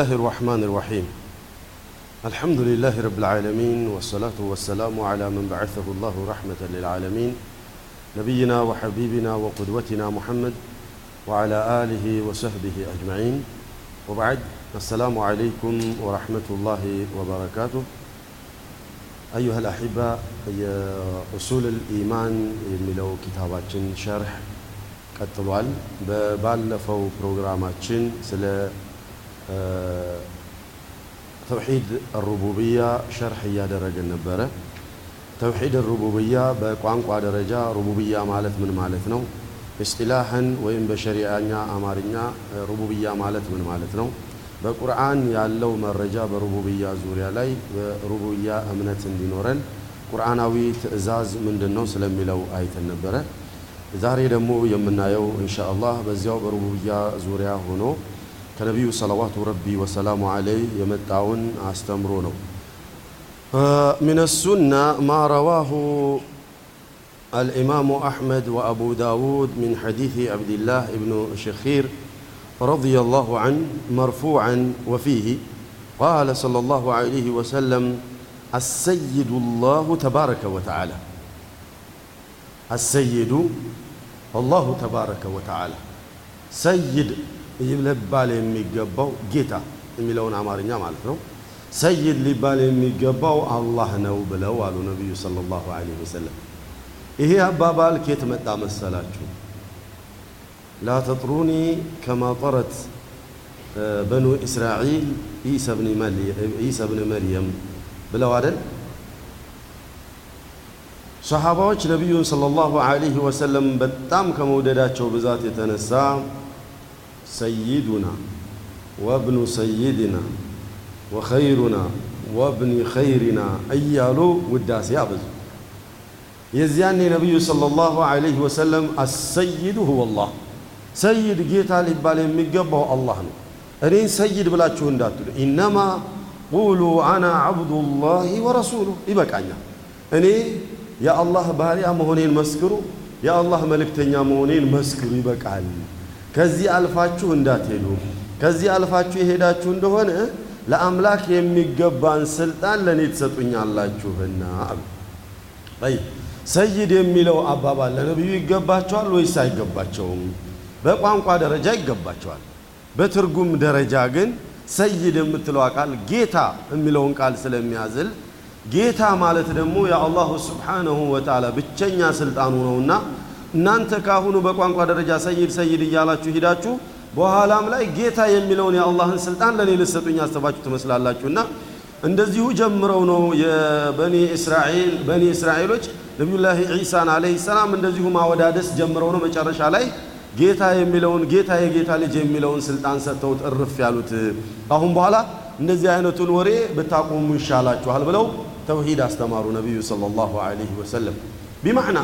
بسم الله الرحمن الرحيم الحمد لله رب العالمين والصلاة والسلام على من بعثه الله رحمة للعالمين نبينا وحبيبنا وقدوتنا محمد وعلى آله وصحبه أجمعين وبعد السلام عليكم ورحمة الله وبركاته أيها الأحبة أصول الإيمان የሚለው ኪታባችን ሸርሕ ቀጥሏል። በባለፈው ፕሮግራማችን ስለ ተውሒድ ሩቡብያ ሸርሕ እያደረግን ነበረ። ተውሒድ ሩቡብያ በቋንቋ ደረጃ ሩቡብያ ማለት ምን ማለት ነው? እስጢላህን ወይም በሸሪዓኛ አማርኛ ሩቡብያ ማለት ምን ማለት ነው? በቁርአን ያለው መረጃ በሩቡብያ ዙሪያ ላይ በሩቡብያ እምነት እንዲኖረን ቁርአናዊ ትዕዛዝ ምንድን ነው ስለሚለው አይተን ነበረ። ዛሬ ደግሞ የምናየው እንሻ አላህ በዚያው በሩቡብያ ዙሪያ ሆኖ ከነቢዩ ሰለዋቱ ረቢ ወሰላሙ አለይህ የመጣውን አስተምሮ ነው። ሚን ሱና ማ ረዋሁ الإمام أحمد وأبو داود من حديث عبد الله بن شخير رضي الله عنه مرفوعا وفيه قال صلى الله عليه وسلم السيد الله تبارك وتعالى السيد الله تبارك وتعالى سيد ሊባል የሚገባው ጌታ የሚለውን አማርኛ ማለት ነው። ሰይድ ሊባል የሚገባው አላህ ነው ብለው አሉ ነቢዩ ሰለላሁ ዐለይሂ ወሰለም። ይሄ አባባል ኬት መጣ መሰላችሁ? ላ ተጥሩኒ ከማ ጠረት በኑ እስራኤል ዒሳ ብን መርየም ብለው አደል? ሰሓባዎች ነቢዩን ሰለላሁ ዐለይሂ ወሰለም በጣም ከመውደዳቸው ብዛት የተነሳ سيدنا وابن سيدنا وخيرنا وابن خيرنا. أيالو وداس يا بزو يزياني النبي صلى الله عليه وسلم السيد هو الله. سيد جيت على بالي مجبه الله أرين سيد بلا تشون إنما قولوا أنا عبد الله ورسوله. يبقى عنا أني يا الله باري أمهونين مسكرو. يا الله ملك تنيا مسكرو. يبقى عنا ከዚህ አልፋችሁ እንዳትሄዱ። ከዚህ አልፋችሁ የሄዳችሁ እንደሆነ ለአምላክ የሚገባን ስልጣን ለእኔ ትሰጡኛላችሁና አሉ። ሰይድ የሚለው አባባል ለነቢዩ ይገባቸዋል ወይስ አይገባቸውም? በቋንቋ ደረጃ ይገባቸዋል። በትርጉም ደረጃ ግን ሰይድ የምትለው ቃል ጌታ የሚለውን ቃል ስለሚያዝል ጌታ ማለት ደግሞ የአላሁ ስብሓነሁ ወተዓላ ብቸኛ ስልጣኑ ነውና እናንተ ካሁኑ በቋንቋ ደረጃ ሰይድ ሰይድ እያላችሁ ሂዳችሁ በኋላም ላይ ጌታ የሚለውን የአላህን ስልጣን ለእኔ ልሰጡኝ አስተባችሁ ትመስላላችሁና እንደዚሁ ጀምረው ነው የበኒ እስራኤል በኒ እስራኤሎች ነቢዩላህ ዒሳን ዓለይሂ ሰላም እንደዚሁ ማወዳደስ ጀምረው ነው መጨረሻ ላይ ጌታ የሚለውን ጌታ የጌታ ልጅ የሚለውን ስልጣን ሰጥተውት እርፍ ያሉት። አሁን በኋላ እንደዚህ አይነቱን ወሬ ብታቆሙ ይሻላችኋል ብለው ተውሂድ አስተማሩ ነቢዩ ሰለላሁ ዐለይሂ ወሰለም ቢማዕና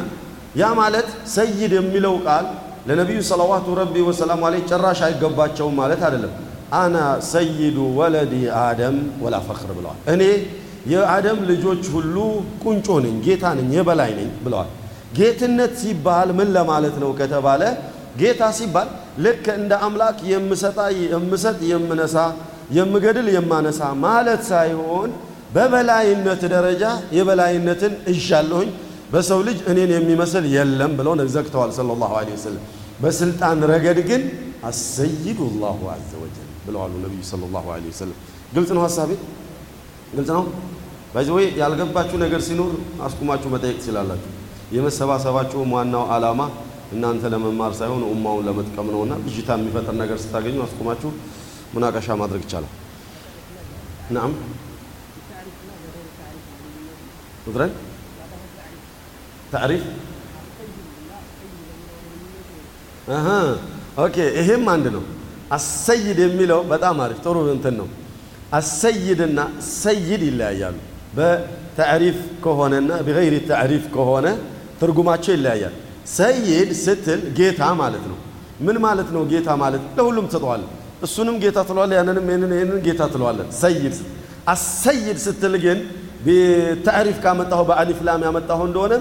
ያ ማለት ሰይድ የሚለው ቃል ለነቢዩ ሰለዋቱ ረቢ ወሰላሙ አለይህ ጭራሽ አይገባቸውም ማለት አይደለም። አና ሰይዱ ወለዲ አደም ወላ ፈኽር ብለዋል። እኔ የአደም ልጆች ሁሉ ቁንጮ ነኝ፣ ጌታ ነኝ፣ የበላይ ነኝ ብለዋል። ጌትነት ሲባል ምን ለማለት ነው ከተባለ ጌታ ሲባል ልክ እንደ አምላክ የምሰጣ የምሰጥ የምነሳ የምገድል የማነሳ ማለት ሳይሆን በበላይነት ደረጃ የበላይነትን እሻለሁኝ በሰው ልጅ እኔን የሚመስል የለም ብለው ዘግተዋል ሰለላሁ ዐለይሂ ወሰለም። በስልጣን ረገድ ግን አሰይዱ ላሁ ዐዘ ወጀል ብለዋሉ ነቢዩ ሰለላሁ ዐለይሂ ወሰለም። ግልጽ ነው ሀሳቤ፣ ግልጽ ነው። በዚህ ወይ ያልገባችሁ ነገር ሲኖር አስቁማችሁ መጠየቅ ትችላላችሁ። የመሰባሰባችሁም ዋናው ዓላማ እናንተ ለመማር ሳይሆን ኡማውን ለመጥቀም ነውና ብዥታ የሚፈጥር ነገር ስታገኙ አስቁማችሁ ሙናቀሻ ማድረግ ይቻላል። ናም ተዕሪፍ OK፣ ይሄም አንድ ነው። السيد የሚለው በጣም አሪፍ ጥሩ እንትን ነው። السيد ና سيد ይለያያሉ። በ تعريف ከሆነና በ غير تعريف ከሆነ ትርጉማቸው ይለያያል። سيد ስትል ጌታ ማለት ነው። ምን ማለት ነው? ጌታ ማለት ለሁሉም ትሰጠዋለህ። እሱንም ጌታ ትለዋለህ፣ ያንንም ይህንን ጌታ ትለዋለህ። سيد السيد ስትል ግን ተዕሪፍ ካመጣሁ በአሊፍ ላም ያመጣሁ እንደሆነ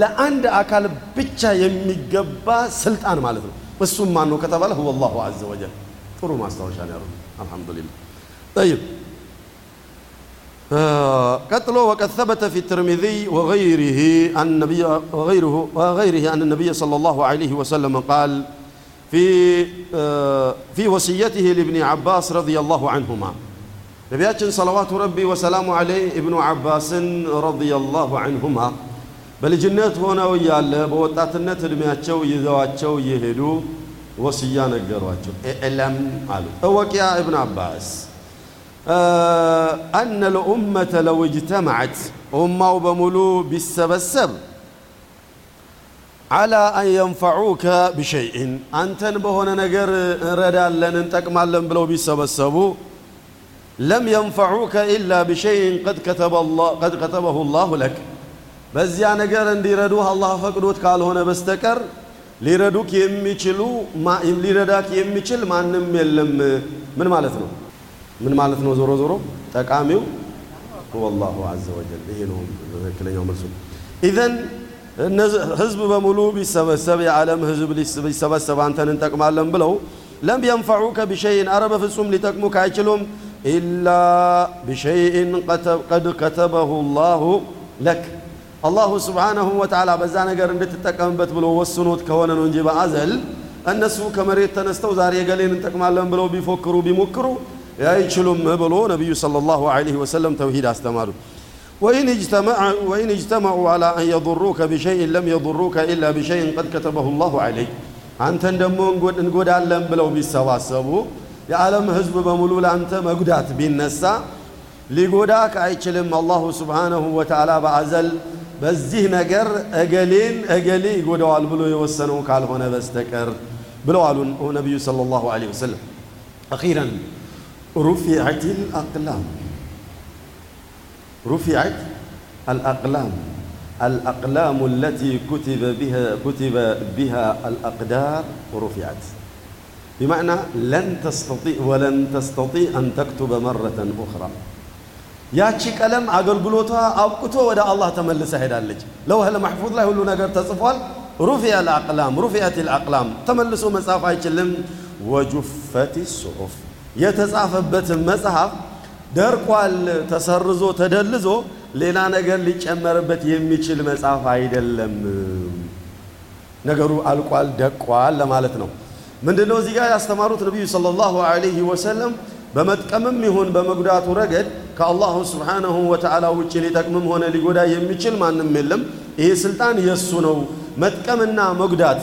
ለአንድ አካል ብቻ የሚገባ ስልጣን ማለት ነው። እሱም ማን ነው ከተባለ ሁወ ላሁ ዐዘ ወጀል። ጥሩ ማስታወሻ ነው ያሉት። አልሐምዱሊላህ ጠይብ ቀጥሎ ወቀድ ثبت في الترمذي وغيره أن النبي وغيره وغيره أن النبي صلى الله عليه وسلم قال في في وصيته لابن عباس رضي الله عنهما ነቢያችን ሰለዋቱ ረቢ ወሰላሙ ዐለይህ ኢብኑ ዓባስን ረዲየላሁ ዐንሁማ በልጅነት ሆነው እያለ በወጣትነት ዕድሜያቸው ይዘዋቸው እየሄዱ ወስያ ነገሯቸው። ኤዕለም አሉ እወቂያ እብን ዓባስ አነ ልኡመተ ለው እጅተመዐት ኡማው በሙሉ ቢሰበሰብ ዓላ አን የንፈዑከ ቢሸይእን አንተን በሆነ ነገር እንረዳለን እንጠቅማለን ብለው ቢሰበሰቡ ለም የንፈዑከ ኢላ ቢሸይን ቀድ ከተበሁ ላሁ ለክ በዚያ ነገር እንዲረዱህ አላህ ፈቅዶት ካልሆነ በስተቀር ሊረዱክ የሚችሉ ሊረዳክ የሚችል ማንም የለም። ምን ማለት ነው? ምን ማለት ነው? ዞሮ ዞሮ ጠቃሚው ወላሁ ዐዘ ወጀል። ይሄ ነው ትክክለኛው መልሱ። ኢዘን ህዝብ በሙሉ ቢሰበሰብ የዓለም ህዝብ ቢሰበሰብ አንተን እንጠቅማለን ብለው ለም የንፈዑከ ቢሸይን አረ በፍጹም ሊጠቅሙክ አይችሉም ኢላ ቢሸይእን ቀድ ከተበሁ ላሁ ለክ አላሁ ስብሓነሁ ወተዓላ በዛ ነገር እንድትጠቀምበት ብሎ ወስኖት ከሆነ ነው እንጂ በአዘል እነሱ ከመሬት ተነስተው ዛሬ የገሌን እንጠቅማለን ብለው ቢፎክሩ ቢሞክሩ አይችሉም ብሎ ነቢዩ ሰለላሁ ዐለይሂ ወሰለም ተውሂድ አስተማሩ። وإن اجتمع وإن اجتمعوا على أن يضروك بشيء لم يضروك إلا بشيء قد كتبه الله عليك. أنت دمو نقود علم بلو بيسواسبو يا عالم حزب بمولو أنت مقدات بالنسا لقوداك أيشلم الله سبحانه وتعالى بعزل በዚህ ነገር እገሌን እገሌ ይጎዳዋል ብሎ የወሰነው ካልሆነ በስተቀር ብለዋሉ ነቢዩ ሰለላሁ ዐለይሂ ወሰለም። አኺረን ሩፊዐት አልአቅላም ሩፊዐት አልአቅላም الأقلام التي كتب بها كتب بها الأقدار رفعت بمعنى لن تستطيع ولن تستطيع أن تكتب مرة أخرى ያቺ ቀለም አገልግሎቷ አብቅቶ ወደ አላህ ተመልሳ ሄዳለች። ለውህል መሕፉዝ ላይ ሁሉ ነገር ተጽፏል። ሩፊያ ልአቅላም ሩፊያት ልአቅላም ተመልሶ መጻፍ አይችልም። ወጁፈት ሱሑፍ የተጻፈበት መጽሐፍ ደርቋል፣ ተሰርዞ ተደልዞ ሌላ ነገር ሊጨመርበት የሚችል መጽሐፍ አይደለም። ነገሩ አልቋል፣ ደቋል ለማለት ነው። ምንድነው እዚህ ጋር ያስተማሩት ነቢዩ ሰለላሁ ዐለይሂ ወሰለም በመጥቀምም ይሁን በመጉዳቱ ረገድ ከአላሁ ስብሓነሁ ወተዓላ ውጭ ሊጠቅምም ሆነ ሊጎዳ የሚችል ማንም የለም። ይህ ስልጣን የእሱ ነው። መጥቀምና መጉዳት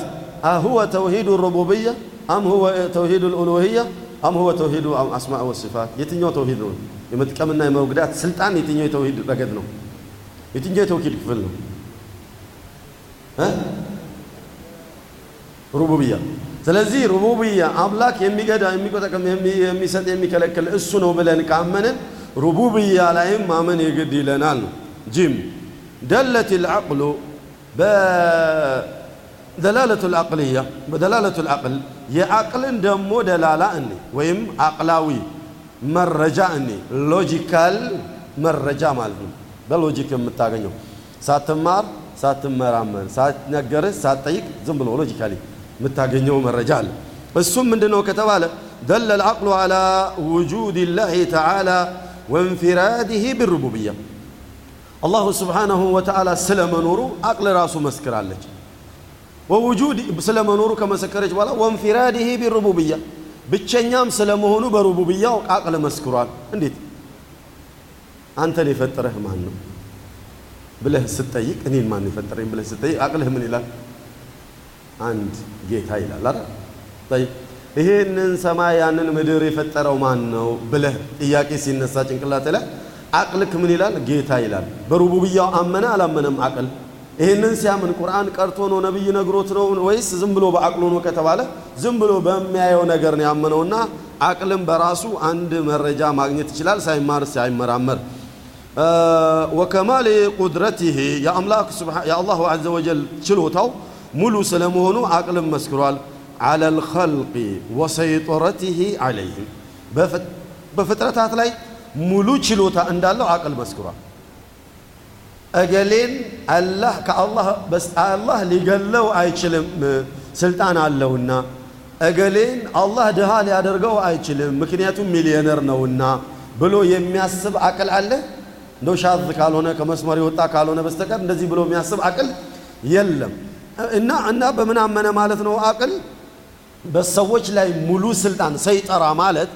አሁወ ተውሂዱ ሩቡብያ አም ሁወ ተውሂዱ ልኡሉህያ አም ሁወ ተውሂዱ አስማ ወሲፋት? የትኛው ተውሂድ ነው? የመጥቀምና የመጉዳት ስልጣን የትኛው የተውሂድ ረገድ ነው? የትኛው የተውሂድ ክፍል ነው? ሩቡብያ ስለዚህ ሩቡብያ አምላክ የሚገዳ የሚቆጠቀም የሚሰጥ የሚከለክል እሱ ነው ብለን ካመንን ሩቡብያ ላይም ማመን የግድ ይለናል ነው። ጂም ደለት ልዓቅሉ በደላለቱ ልዓቅልያ በደላለቱ ልዓቅል የአቅልን ደግሞ ደላላ እኔ ወይም አቅላዊ መረጃ እኔ ሎጂካል መረጃ ማለት ነው። በሎጂክ የምታገኘው ሳትማር ሳትመራመር ሳትነገርህ ሳትጠይቅ ዝም ብሎ ሎጂካሊ የምታገኘው መረጃ አለ። እሱም ምንድን ነው ከተባለ ደለ ልዓቅሉ ዓላ ውጁድ ላህ ተዓላ ወንፊራዲህ ብሩቡብያ አላሁ ስብሓነሁ ወተዓላ ስለመኖሩ አቅል ራሱ መስክራለች። ወውጁድ ስለመኖሩ ከመሰከረች በኋላ ወንፊራዲህ ቢሩቡብያ ብቸኛም ስለመሆኑ በሩቡብያው አቅል መስክሯል። እንዴት አንተን የፈጠረህ ማን ነው ብለህ ስትጠይቅ እኔን ማን የፈጠረኝ ብለህ ስትጠይቅ አቅልህ ምን ይላል? አንድ ጌታ ይላል አይደል? ይሄንን ሰማይ ያንን ምድር የፈጠረው ማን ነው ብለህ ጥያቄ ሲነሳ ጭንቅላት ላይ አቅልክ ምን ይላል? ጌታ ይላል። በሩቡብያው አመነ አላመነም? አቅል ይህንን ሲያምን ቁርአን ቀርቶ ነው ነቢይ ነግሮት ነው ወይስ ዝም ብሎ በአቅሉ ነው ከተባለ ዝም ብሎ በሚያየው ነገር ነው ያመነውና አቅልም በራሱ አንድ መረጃ ማግኘት ይችላል ሳይማር ሳይመራመር ወከማል ቁድረቲህ የአላሁ ዐዘ ወጀል ችሎታው ሙሉ ስለመሆኑ አቅልም መስክሯል። ዐለ ልኸልቂ ወሰይጦረቲህ ዐለይህም በፍጥረታት ላይ ሙሉ ችሎታ እንዳለው አቅል መስክሯል። እገሌን አላህ ከአላህ አላህ ሊገለው አይችልም ስልጣን አለውና እገሌን አላህ ድሃ ሊያደርገው አይችልም ምክንያቱም ሚሊዮነር ነውና ብሎ የሚያስብ አቅል አለ? እንደው ሻዝ ካልሆነ ከመስመር የወጣ ካልሆነ በስተቀር እንደዚህ ብሎ የሚያስብ አቅል የለም። እና እና በምን አመነ ማለት ነው? አቅል በሰዎች ላይ ሙሉ ስልጣን ሰይጠራ ማለት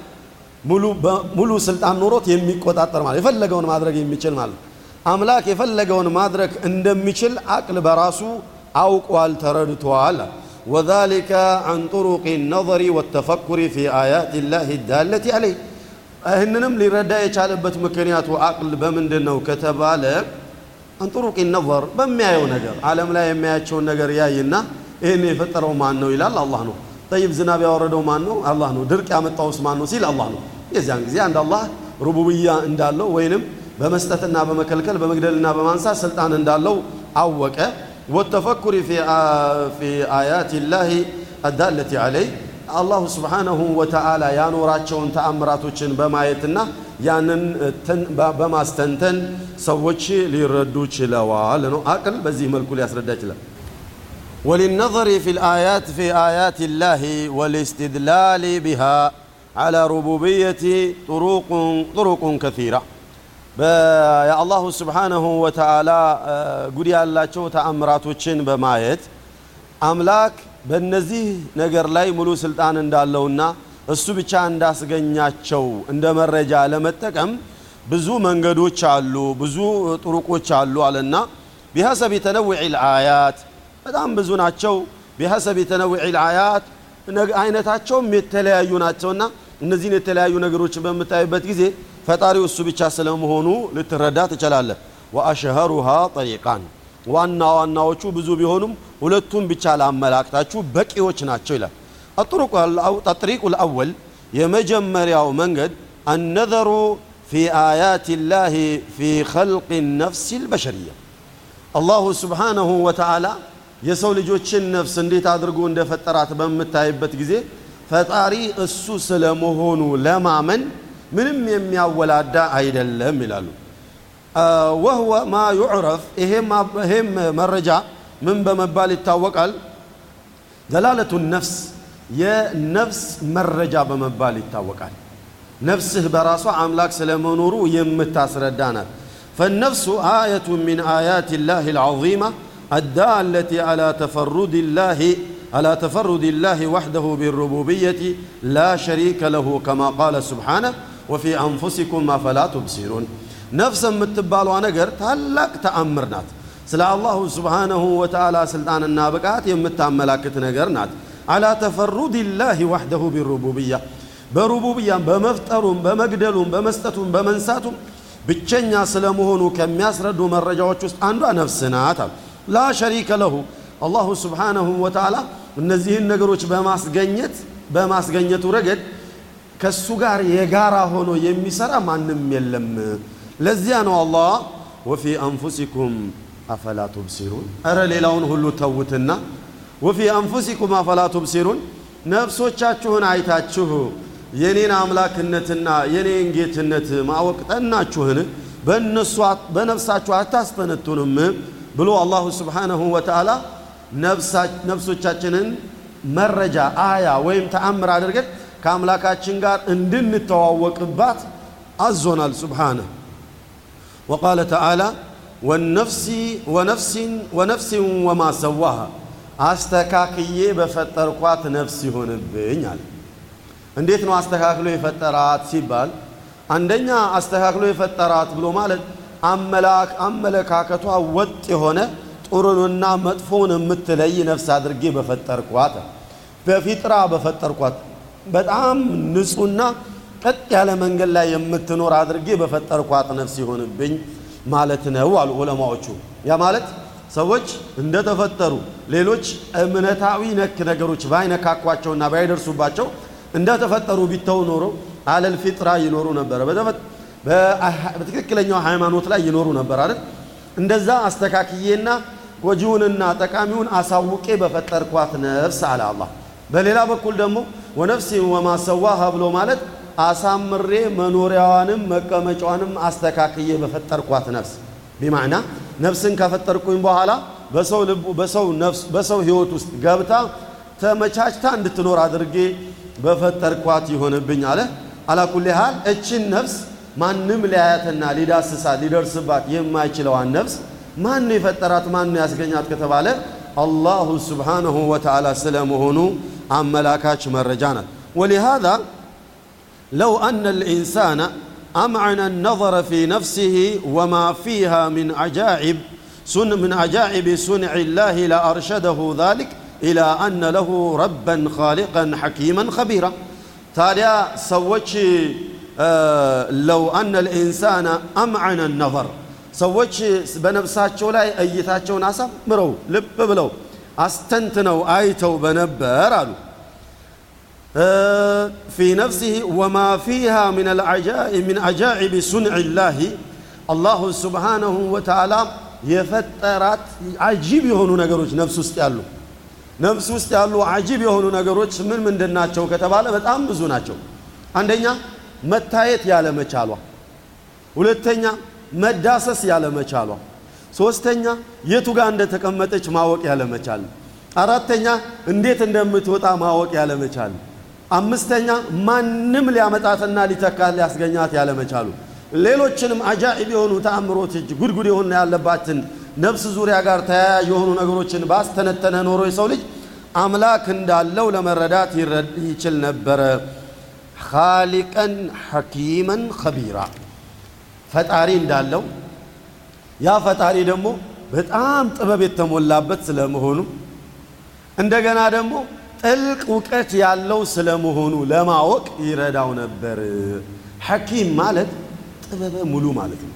ሙሉ ስልጣን ኖሮት የሚቆጣጠር ማለት የፈለገውን ማድረግ የሚችል ማለት አምላክ የፈለገውን ማድረግ እንደሚችል አቅል በራሱ አውቋል፣ ተረድቷል። ወዛሊከ አን ጡሩቅ ነظሪ ወተፈኩሪ ፊ አያት ላህ ዳለቲ አለይ ይህንንም ሊረዳ የቻለበት ምክንያቱ አቅል በምንድን ነው ከተባለ አንጡሩቅ ነظር በሚያየው ነገር ዓለም ላይ የሚያያቸውን ነገር ያይና ይህን የፈጠረው ማን ነው ይላል፣ አላህ ነው። ጠይብ ዝናብ ያወረደው ማን ነው? አላህ ነው። ድርቅ ያመጣውስ ማን ነው ሲል አላህ ነው። የዚያን ጊዜ አንድ አላህ ሩቡብያ እንዳለው ወይንም በመስጠትና በመከልከል በመግደልና በማንሳት ስልጣን እንዳለው አወቀ። ወተፈኩሪ ፊ አያት ላህ አዳለቲ አለይ አላሁ ስብሓነሁ ወተዓላ ያኖራቸውን ተአምራቶችን በማየትና ያንን በማስተንተን ሰዎች ሊረዱ ችለዋል ነው። አቅል በዚህ መልኩ ሊያስረዳ ይችላል። وللنظر في الآيات في آيات الله والاستدلال بها على ربوبية طرق طرق كثيرة يا الله سبحانه وتعالى قد ያላቸው ተአምራቶችን በማየት አምላክ በእነዚህ ነገር ላይ ሙሉ ስልጣን እንዳለውና እሱ ብቻ እንዳስገኛቸው እንደ መረጃ ለመጠቀም ብዙ መንገዶች አሉ፣ ብዙ ጥሩቆች አሉ አለና ቢሐሰብ ተነውዕ ልአያት በጣም ብዙ ናቸው። ቢሐሰብ ተነውዕ ልአያት አይነታቸውም የተለያዩ ናቸውና እነዚህን የተለያዩ ነገሮች በምታይበት ጊዜ ፈጣሪው እሱ ብቻ ስለመሆኑ ልትረዳ ትችላለህ። ወአሽሀሩሃ ጠሪቃን ዋና ዋናዎቹ ብዙ ቢሆኑም ሁለቱም ብቻ ላመላክታችሁ በቂዎች ናቸው ይላል። አጥሪቁ ልአወል የመጀመሪያው መንገድ አነዘሩ ፊ አያት ላህ ፊ ኸልቅ ነፍስ ልበሸርያ አላሁ ስብሓነሁ ወተዓላ የሰው ልጆችን ነፍስ እንዴት አድርጎ እንደፈጠራት በምታይበት ጊዜ ፈጣሪ እሱ ስለመሆኑ ለማመን ምንም የሚያወላዳ አይደለም ይላሉ። ወህወ ማ ዩዕረፍ ይሄም መረጃ ምን በመባል ይታወቃል? ደላለቱ ነፍስ የነፍስ መረጃ በመባል ይታወቃል። ነፍስህ በራሷ አምላክ ስለመኖሩ የምታስረዳ ናት። ፈነፍሱ አየቱ ሚን አያት ላህ ልዓዚማ الدالة على تفرد الله على تفرد الله وحده بالربوبية لا شريك له كما قال سبحانه وفي أنفسكم ما فلا تبصرون. نفسا متبال ونقر تهلك تأمرنات سلا الله سبحانه وتعالى سلطان النابقات يمتاملاكت نقرنات على تفرد الله وحده بالربوبية. بربوبية بمفترون بمقدل بمستتون بمنسات بتشنيا سلامهون كم يسردوا من رجعوا نفسنا ላ ሸሪከ ለሁ አላሁ ስብሓነሁ ወተዓላ እነዚህን ነገሮች በማስገኘት በማስገኘቱ ረገድ ከሱ ጋር የጋራ ሆኖ የሚሰራ ማንም የለም። ለዚያ ነው አላህ ወፊ አንፉሲኩም አፈላ ቱብሲሩን፣ እረ ሌላውን ሁሉ ተዉትና ወፊ አንፉሲኩም አፈላ ቱብሲሩን፣ ነፍሶቻችሁን አይታችሁ የኔን አምላክነትና የኔን ጌትነት ማወቅ ጠናችሁን? በነፍሳችሁ አታስተነቱንም? ብሎ አላሁ ስብሓነሁ ወተዓላ ነፍሶቻችንን መረጃ አያ ወይም ተአምር አድርገን ከአምላካችን ጋር እንድንተዋወቅባት አዞናል። ሱብሓነሁ ወቃለ ተዓላ ወነፍሲ ወነፍሲን ወነፍሲን ወማ ሰዋሃ አስተካክዬ በፈጠርኳት ነፍስ ይሆንብኝ አለ። እንዴት ነው አስተካክሎ የፈጠራት ሲባል፣ አንደኛ አስተካክሎ የፈጠራት ብሎ ማለት አመላክ አመለካከቷ ወጥ የሆነ ጥሩንና መጥፎን የምትለይ ነፍስ አድርጌ በፈጠርኳት፣ በፊጥራ በፈጠርኳት በጣም ንጹሕና ቀጥ ያለ መንገድ ላይ የምትኖር አድርጌ በፈጠርኳት ነፍስ ይሆንብኝ ማለት ነው አሉ ዑለማዎቹ። ያ ማለት ሰዎች እንደተፈጠሩ ሌሎች እምነታዊ ነክ ነገሮች ባይነካኳቸውና ባይደርሱባቸው እንደተፈጠሩ ቢተው ኖሮ አለል ፊጥራ ይኖሩ ነበረ። በትክክለኛው ሃይማኖት ላይ ይኖሩ ነበር አይደል? እንደዛ አስተካክዬና ጎጂውንና ጠቃሚውን አሳውቄ በፈጠርኳት ነፍስ አለ አላህ። በሌላ በኩል ደግሞ ወነፍሲን ወማ ብሎ ማለት አሳምሬ መኖሪያዋንም መቀመጫዋንም አስተካክዬ በፈጠርኳት ነፍስ ቢማዕና ነፍስን ከፈጠርኩኝ በኋላ በሰው ህይወት ውስጥ ገብታ ተመቻችታ እንድትኖር አድርጌ በፈጠርኳት ይሆንብኝ አለ። አላኩል ያህል እችን ነፍስ ማንም ሊያያትና ሊዳስሳት ሊደርስባት የማይችለዋን ነፍስ ማን የፈጠራት ማን ያስገኛት ከተባለ አላሁ ስብሓነሁ ወተዓላ ስለመሆኑ አመላካች መረጃ ናት። ወሊሃዛ ለው አነ ልኢንሳነ أمعن النظر في نفسه وما فيها من عجائب سن من عجائب صنع الله لأرشده ذلك إلى أن له ربا خالقا حكيما خبيرا تاليا سوتش آه لو أن الإنسان أمعن النظر ሰዎች በነፍሳቸው ላይ እይታቸውን አሳምረው ልብ ብለው አስተንትነው አይተው በነበር አሉ ፊ ነፍሲህ ወማ ፊሃ ምን አጃኢብ ሱንዕ ላህ አላሁ ስብሓነሁ ወተዓላ የፈጠራት አጂብ የሆኑ ነገሮች ነፍስ ውስጥ ያሉ ነፍስ ውስጥ ያሉ አጂብ የሆኑ ነገሮች ምን ምንድን ናቸው ከተባለ በጣም ብዙ ናቸው። አንደኛ መታየት ያለመቻሏ፣ ሁለተኛ መዳሰስ ያለመቻሏ፣ ሶስተኛ የቱ ጋር እንደተቀመጠች ማወቅ ያለመቻል፣ አራተኛ እንዴት እንደምትወጣ ማወቅ ያለመቻል፣ አምስተኛ ማንም ሊያመጣትና ሊተካት ሊያስገኛት ያለመቻሉ፣ ሌሎችንም አጃኢብ የሆኑ ተአምሮት እጅ ጉድጉድ የሆነ ያለባትን ነፍስ ዙሪያ ጋር ተያያዥ የሆኑ ነገሮችን ባስተነተነ ኖሮ የሰው ልጅ አምላክ እንዳለው ለመረዳት ይችል ነበረ። ኻሊቀን ሐኪመን ኸቢራ ፈጣሪ እንዳለው ያ ፈጣሪ ደግሞ በጣም ጥበብ የተሞላበት ስለመሆኑ እንደገና ደግሞ ጥልቅ እውቀት ያለው ስለመሆኑ ለማወቅ ይረዳው ነበር። ሐኪም ማለት ጥበበ ሙሉ ማለት ነው።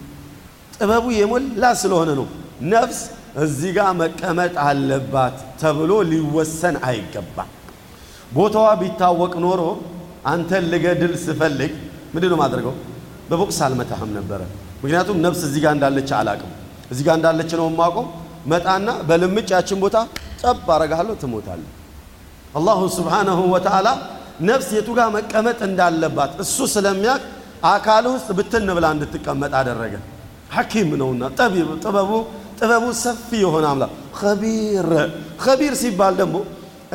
ጥበቡ የሞላ ስለሆነ ነው ነፍስ እዚህ ጋር መቀመጥ አለባት ተብሎ ሊወሰን አይገባም። ቦታዋ ቢታወቅ ኖሮ አንተን ልገድል ስፈልግ ምንድን ነው ማድረገው? በቦክስ አልመታህም ነበረ። ምክንያቱም ነፍስ እዚህ ጋር እንዳለች አላቅም። እዚህ ጋር እንዳለች ነው የማውቀው። መጣና በልምጭ ያችን ቦታ ጨብ አረጋለሁ፣ ትሞታለህ። አላሁ ስብሓነሁ ወተዓላ ነፍስ የቱ ጋር መቀመጥ እንዳለባት እሱ ስለሚያውቅ አካል ውስጥ ብትን ብላ እንድትቀመጥ አደረገ። ሐኪም ነውና ጥበቡ ጥበቡ ሰፊ የሆነ አምላክ ኸቢር ኸቢር ሲባል ደግሞ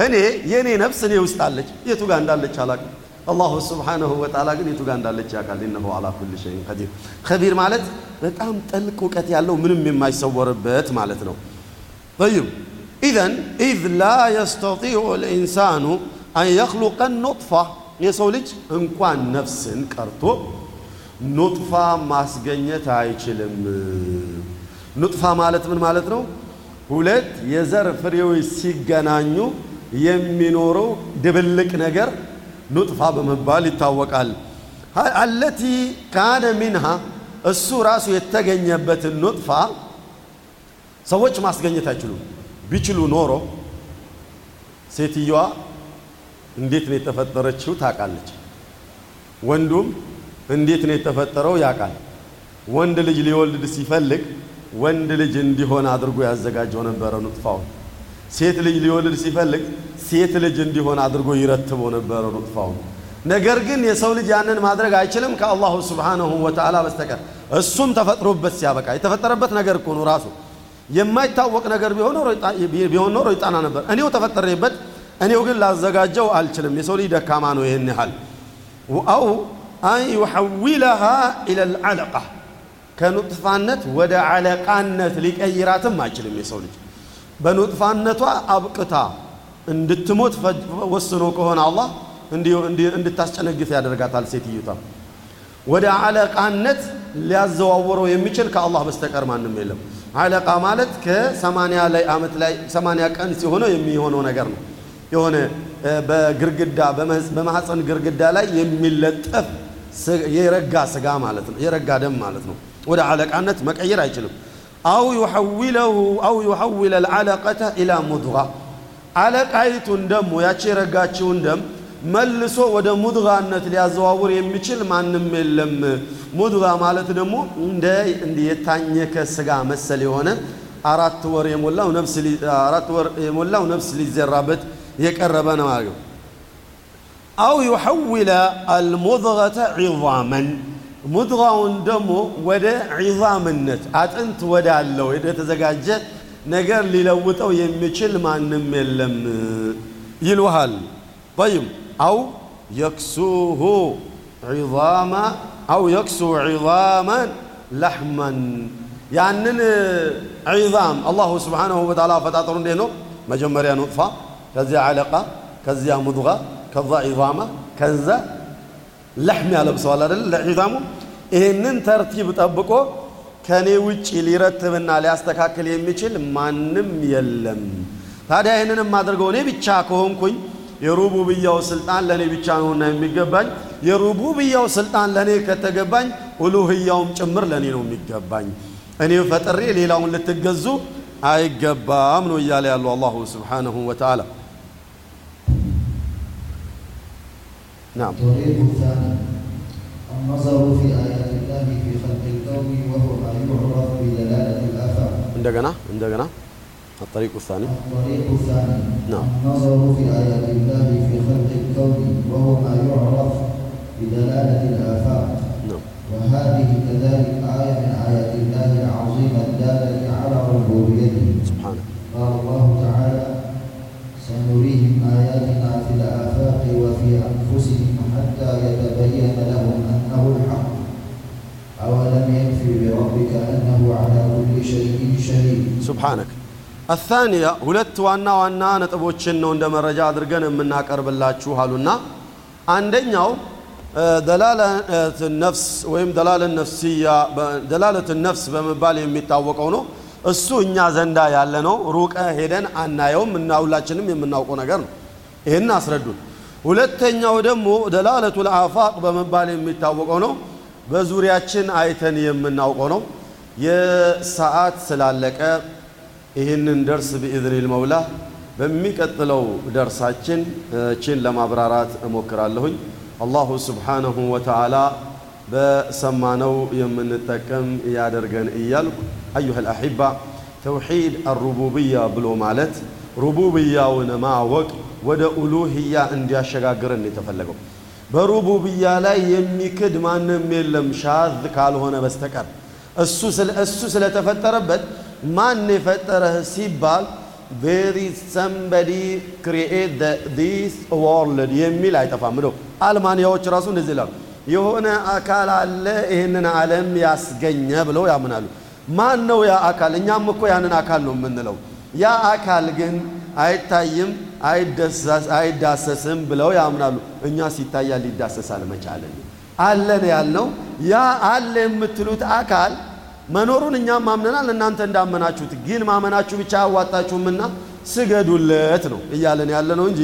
እኔ የእኔ ነፍስ እኔ ውስጥ አለች የቱ ጋር እንዳለች አላቅም። አላሁ ስብሓነሁ ወተዓላ ግን የቱ ጋር እንዳለች ያውቃል። ኢነሁ ዓላ ኩሊ ሸይን ቀዲር። ኸቢር ማለት በጣም ጥልቅ እውቀት ያለው ምንም የማይሰወርበት ማለት ነው። ጠይብ ኢዘን ኢዝ ላ የስተጢዑ ልኢንሳኑ አን የኽሉቀ ኑጥፋ የሰው ልጅ እንኳን ነፍስን ቀርቶ ኑጥፋ ማስገኘት አይችልም። ኑጥፋ ማለት ምን ማለት ነው? ሁለት የዘር ፍሬዎች ሲገናኙ የሚኖረው ድብልቅ ነገር ኑጥፋ በመባል ይታወቃል። አለቲ ካነ ሚንሃ እሱ ራሱ የተገኘበትን ኑጥፋ ሰዎች ማስገኘት አይችሉም። ቢችሉ ኖሮ ሴትየዋ እንዴት ነው የተፈጠረችው ታውቃለች። ወንዱም እንዴት ነው የተፈጠረው ያውቃል። ወንድ ልጅ ሊወልድ ሲፈልግ ወንድ ልጅ እንዲሆን አድርጎ ያዘጋጀው ነበረ ኑጥፋውን። ሴት ልጅ ሊወልድ ሲፈልግ ሴት ልጅ እንዲሆን አድርጎ ይረትበው ነበረ ኑጥፋውን። ነገር ግን የሰው ልጅ ያንን ማድረግ አይችልም ከአላሁ ስብሓነሁ ወተዓላ በስተቀር። እሱም ተፈጥሮበት ሲያበቃ የተፈጠረበት ነገር እኮ ነው ራሱ የማይታወቅ ነገር ቢሆን ኖሮ ይጣና ነበር። እኔው ተፈጠሬበት እኔው ግን ላዘጋጀው አልችልም። የሰው ልጅ ደካማ ነው ይህን ያህል አው አን ዩሐዊለሃ ኢለል ዓለቃ ከኑጥፋነት ወደ ዓለቃነት ሊቀይራትም አይችልም። የሰው ልጅ በኑጥፋነቷ አብቅታ እንድትሞት ወስኖ ከሆነ አላህ እንድታስጨነግፍ ያደርጋታል። ሴትዮቷ ወደ ዓለቃነት ሊያዘዋውረው የሚችል ከአላህ በስተቀር ማንም የለም። ዓለቃ ማለት ከሰማንያ ላይ ዓመት ላይ ሰማንያ ቀን ሲሆነው የሚሆነው ነገር ነው። የሆነ በግርግዳ በማህፀን ግርግዳ ላይ የሚለጠፍ የረጋ ስጋ ማለት ነው። የረጋ ደም ማለት ነው። ወደ ዓለቃነት መቀየር አይችልም። አው ዩሐዊለሁ አው ዩሐዊለ ልዓለቀተ ኢላ ሙድጋ ዓለቃይቱን ደግሞ ያቺ የረጋችውን ደም መልሶ ወደ ሙድጋነት ሊያዘዋውር የሚችል ማንም የለም። ሙድጋ ማለት ደግሞ እንደ የታኘከ ስጋ መሰል የሆነ አራት ወር የሞላው ነፍስ አራት ወር የሞላው ነፍስ ሊዘራበት የቀረበ ነው አው ዩሐዊለ አልሙድገተ ዒዛመን ሙድጋውን ደግሞ ወደ ዒዛምነት አጥንት ወዳለው የተዘጋጀ ነገር ሊለውጠው የሚችል ማንም የለም። ይልሃል። ጠይብ አው የክሱሁ ዒዛማ አው የክሱ ዒዛመን ለሕመን ያንን ዒዛም አላሁ ስብሓነሁ ወተዓላ አፈጣጠሩ እንዴት ነው? መጀመሪያ ኑጥፋ፣ ከዚያ ዓለቃ፣ ከዚያ ሙድጋ፣ ከዛ ዒዛማ፣ ከዛ ለሕም ያለብሰዋል አይደል? ለዒዛሙ ይህንን ተርቲብ ጠብቆ ከኔ ውጭ ሊረትብና ሊያስተካክል የሚችል ማንም የለም። ታዲያ ይህንን የማደርገው እኔ ብቻ ከሆንኩኝ የሩቡብያው ስልጣን ለእኔ ብቻ ነውና የሚገባኝ የሩቡብያው ስልጣን ለእኔ ከተገባኝ ኡሉህያውም ጭምር ለእኔ ነው የሚገባኝ። እኔ ፈጥሬ ሌላውን ልትገዙ አይገባም ነው እያለ ያለው አላሁ ስብሓነሁ ወተዓላ። نعم. الطريق الثاني النظر في آيات الله في خلق الكون وهو ما يعرف بدلالة الآثار. عندنا عندنا. الطريق الثاني. الطريق الثاني نعم. النظر في آيات الله في خلق الكون وهو ما يعرف بدلالة الآثار. نعم. وهذه كذلك آية من آيات الله العظيمة الدالة على ربوبيته. سبحانه. قال الله تعالى سنريهم آياتنا في الآفاق وفي يكفي بربك أنه على كل شيء شهيد ሱብሓነክ አታንያ ሁለት ዋና ዋና ነጥቦችን ነው እንደ መረጃ አድርገን የምናቀርብላችሁ አሉና አንደኛው ደላለት ነፍስ ወይም ደላለት ነፍስያ ደላለት ነፍስ በመባል የሚታወቀው ነው። እሱ እኛ ዘንዳ ያለ ነው። ሩቀ ሄደን አናየውም እና ሁላችንም የምናውቀው ነገር ነው። ይህን አስረዱን። ሁለተኛው ደግሞ ደላለቱል አፋቅ በመባል የሚታወቀው ነው። በዙሪያችን አይተን የምናውቀው ነው። የሰዓት ስላለቀ ይህንን ደርስ ብኢዝኒል መውላ በሚቀጥለው ደርሳችን ችን ለማብራራት እሞክራለሁኝ። አላሁ ስብሓነሁ ወተዓላ በሰማነው የምንጠቀም ያደርገን እያልኩ አዩሃል አሒባ ተውሒድ አሩቡብያ ብሎ ማለት ሩቡብያውን ማወቅ ወደ ኡሉህያ እንዲያሸጋግረን የተፈለገው በሩቡብያ ላይ የሚክድ ማንም የለም ሻዝ ካልሆነ በስተቀር እሱ ስለ እሱ ስለተፈጠረበት ማን የፈጠረህ ሲባል ቬሪ ሰምበዲ ክሪኤት ዲስ ወርልድ የሚል አይጠፋም። ምዶ አልማንያዎች ራሱ እንደዚህ ይላሉ። የሆነ አካል አለ ይህንን ዓለም ያስገኘ ብለው ያምናሉ። ማን ነው ያ አካል? እኛም እኮ ያንን አካል ነው የምንለው። ያ አካል ግን አይታይም፣ አይዳሰስም ብለው ያምናሉ። እኛ ሲታያል ሊዳሰሳል መቻለን አለን ያልነው ያ አለ የምትሉት አካል መኖሩን እኛም ማምነናል። እናንተ እንዳመናችሁት ግን ማመናችሁ ብቻ አያዋጣችሁምና ስገዱለት ነው እያለን ያለ ነው እንጂ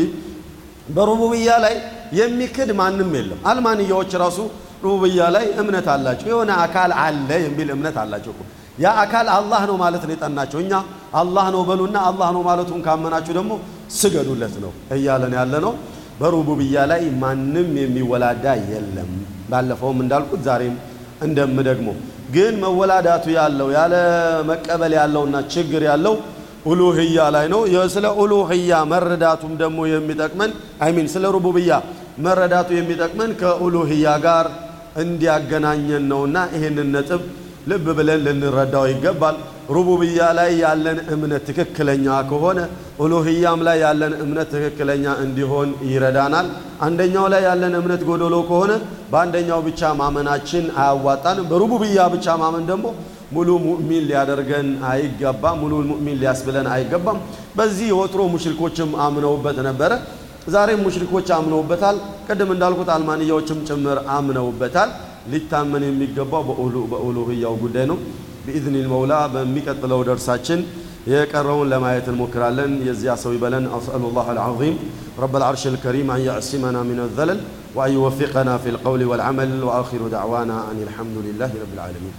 በሩቡብያ ላይ የሚክድ ማንም የለም። አልማንያዎች ራሱ ሩቡብያ ላይ እምነት አላቸው። የሆነ አካል አለ የሚል እምነት አላቸው ያ አካል አላህ ነው ማለት ነው የጠናቸው። እኛ አላህ ነው በሉና አላህ ነው ማለቱን ካመናችሁ ደግሞ ስገዱለት ነው እያለን ያለ ነው። በሩቡብያ ላይ ማንም የሚወላዳ የለም። ባለፈውም እንዳልኩት ዛሬም እንደምደግሞ ግን መወላዳቱ ያለው ያለ መቀበል ያለውና ችግር ያለው ኡሉህያ ላይ ነው። ስለ ኡሉህያ መረዳቱም ደግሞ የሚጠቅመን አይሚን ስለ ሩቡብያ መረዳቱ የሚጠቅመን ከኡሉህያ ጋር እንዲያገናኘን ነውና ይህንን ነጥብ ልብ ብለን ልንረዳው ይገባል። ሩቡብያ ላይ ያለን እምነት ትክክለኛ ከሆነ ኡሉህያም ላይ ያለን እምነት ትክክለኛ እንዲሆን ይረዳናል። አንደኛው ላይ ያለን እምነት ጎደሎ ከሆነ በአንደኛው ብቻ ማመናችን አያዋጣንም። በሩቡብያ ብቻ ማመን ደግሞ ሙሉ ሙእሚን ሊያደርገን አይገባም። ሙሉ ሙእሚን ሊያስብለን አይገባም። በዚህ ወትሮ ሙሽሪኮችም አምነውበት ነበረ። ዛሬም ሙሽሪኮች አምነውበታል። ቅድም እንዳልኩት አልማንያዎችም ጭምር አምነውበታል። ሊታመን የሚገባው በኡሉህያው ጉዳይ ነው። ቢኢዝኒል መውላ በሚቀጥለው ደርሳችን የቀረውን ለማየት እንሞክራለን። የዚያ ሰው ይበለን። አስአሉላህ አልዓዚም ረብ العرش الكريم أن يعصمنا من الذلل وأن يوفقنا في القول والعمل وآخر دعوانا أن الحمد لله رب العالمين